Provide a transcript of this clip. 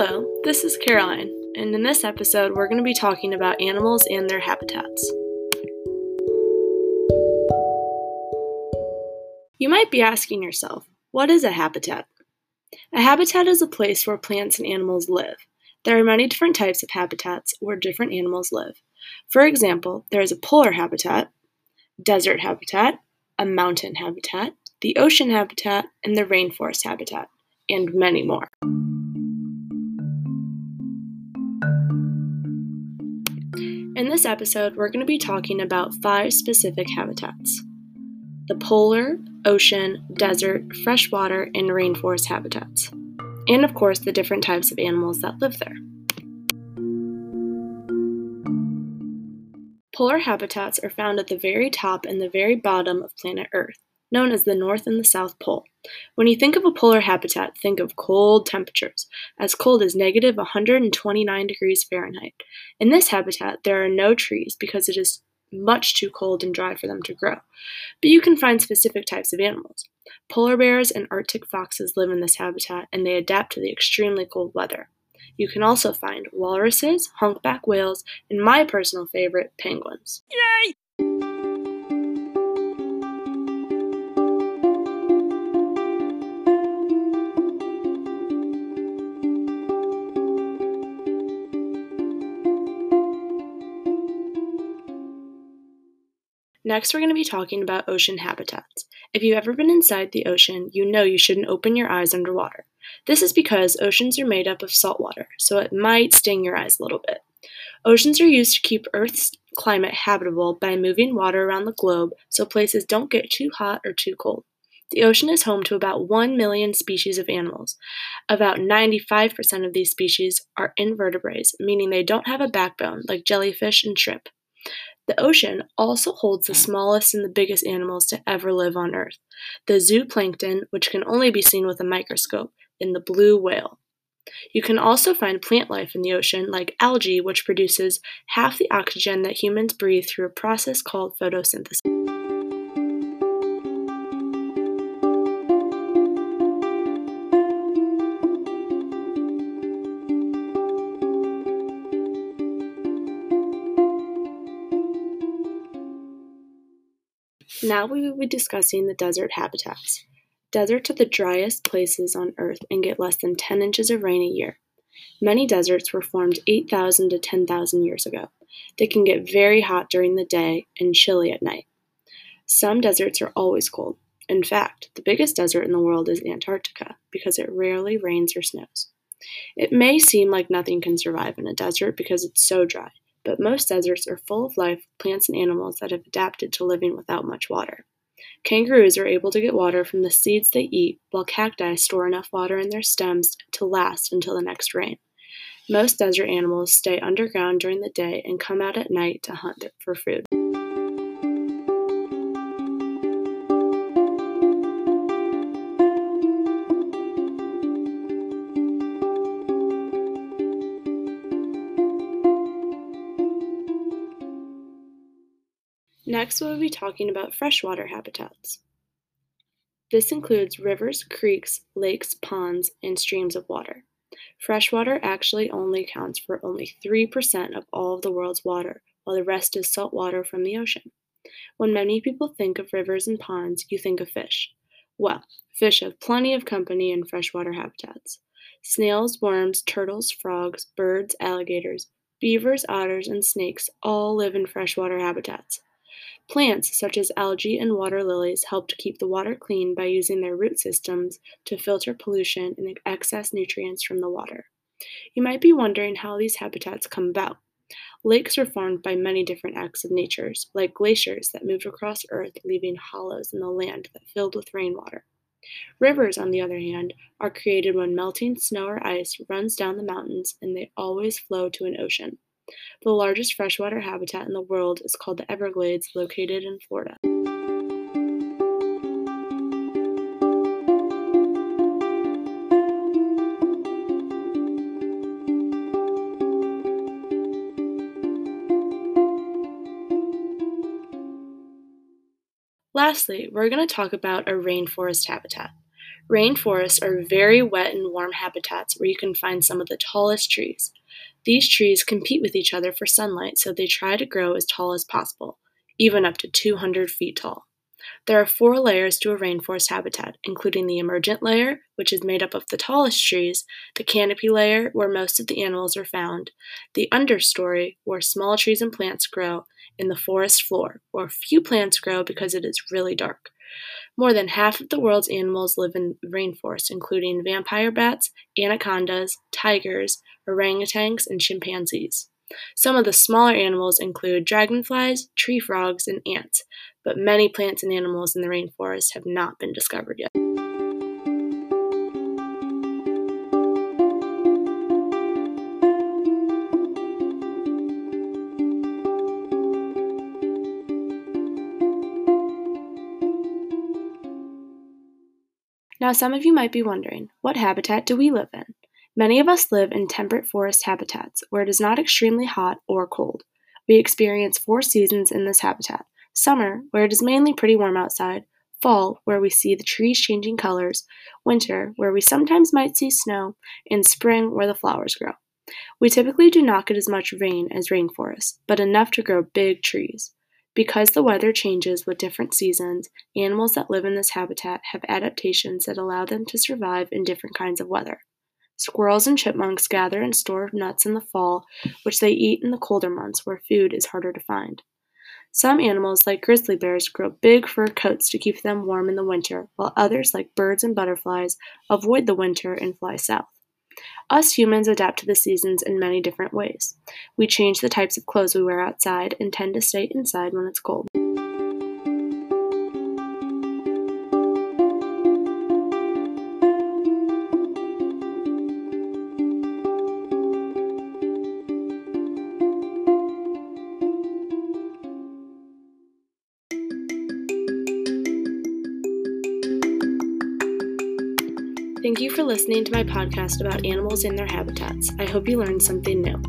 Hello, this is Caroline, and in this episode, we're going to be talking about animals and their habitats. You might be asking yourself, what is a habitat? A habitat is a place where plants and animals live. There are many different types of habitats where different animals live. For example, there is a polar habitat, desert habitat, a mountain habitat, the ocean habitat, and the rainforest habitat, and many more. In this episode, we're going to be talking about five specific habitats. The polar, ocean, desert, freshwater, and rainforest habitats, and of course, the different types of animals that live there. Polar habitats are found at the very top and the very bottom of planet Earth, known as the North and the South Pole. When you think of a polar habitat, think of cold temperatures, as cold as negative 129 degrees Fahrenheit. In this habitat, there are no trees because it is much too cold and dry for them to grow. But you can find specific types of animals. Polar bears and Arctic foxes live in this habitat and they adapt to the extremely cold weather. You can also find walruses, humpback whales, and my personal favorite, penguins. Yay! Next, we're going to be talking about ocean habitats. If you've ever been inside the ocean, you know you shouldn't open your eyes underwater. This is because oceans are made up of salt water, so it might sting your eyes a little bit. Oceans are used to keep Earth's climate habitable by moving water around the globe so places don't get too hot or too cold. The ocean is home to about 1 million species of animals. About 95% of these species are invertebrates, meaning they don't have a backbone like jellyfish and shrimp. The ocean also holds the smallest and the biggest animals to ever live on Earth the zooplankton, which can only be seen with a microscope, and the blue whale. You can also find plant life in the ocean, like algae, which produces half the oxygen that humans breathe through a process called photosynthesis. Now we will be discussing the desert habitats. Deserts are the driest places on Earth and get less than 10 inches of rain a year. Many deserts were formed 8,000 to 10,000 years ago. They can get very hot during the day and chilly at night. Some deserts are always cold. In fact, the biggest desert in the world is Antarctica because it rarely rains or snows. It may seem like nothing can survive in a desert because it's so dry, but most deserts are full of life, plants, and animals that have adapted to living without much water. Kangaroos are able to get water from the seeds they eat, while cacti store enough water in their stems to last until the next rain. Most desert animals stay underground during the day and come out at night to hunt for food. Next, we'll be talking about freshwater habitats. This includes rivers, creeks, lakes, ponds, and streams of water. Freshwater actually only accounts for only 3% of all of the world's water, while the rest is salt water from the ocean. When many people think of rivers and ponds, you think of fish. Well, fish have plenty of company in freshwater habitats. Snails, worms, turtles, frogs, birds, alligators, beavers, otters, and snakes all live in freshwater habitats. Plants such as algae and water lilies help to keep the water clean by using their root systems to filter pollution and excess nutrients from the water. You might be wondering how these habitats come about. Lakes are formed by many different acts of nature, like glaciers that moved across Earth, leaving hollows in the land that filled with rainwater. Rivers, on the other hand, are created when melting snow or ice runs down the mountains and they always flow to an ocean. The largest freshwater habitat in the world is called the Everglades, located in Florida. Lastly, we're going to talk about a rainforest habitat. Rainforests are very wet and warm habitats where you can find some of the tallest trees. These trees compete with each other for sunlight, so they try to grow as tall as possible, even up to 200 feet tall. There are four layers to a rainforest habitat, including the emergent layer, which is made up of the tallest trees, the canopy layer, where most of the animals are found, the understory, where small trees and plants grow, and the forest floor, where few plants grow because it is really dark. More than half of the world's animals live in rainforests, including vampire bats, anacondas, tigers, orangutans, and chimpanzees. Some of the smaller animals include dragonflies, tree frogs, and ants, but many plants and animals in the rainforest have not been discovered yet. Now, some of you might be wondering, what habitat do we live in? Many of us live in temperate forest habitats where it is not extremely hot or cold. We experience four seasons in this habitat summer, where it is mainly pretty warm outside, fall, where we see the trees changing colors, winter, where we sometimes might see snow, and spring, where the flowers grow. We typically do not get as much rain as rainforests, but enough to grow big trees. Because the weather changes with different seasons, animals that live in this habitat have adaptations that allow them to survive in different kinds of weather. Squirrels and chipmunks gather and store nuts in the fall, which they eat in the colder months where food is harder to find. Some animals, like grizzly bears, grow big fur coats to keep them warm in the winter, while others, like birds and butterflies, avoid the winter and fly south. Us humans adapt to the seasons in many different ways. We change the types of clothes we wear outside and tend to stay inside when it's cold. Thank you for listening to my podcast about animals and their habitats. I hope you learned something new.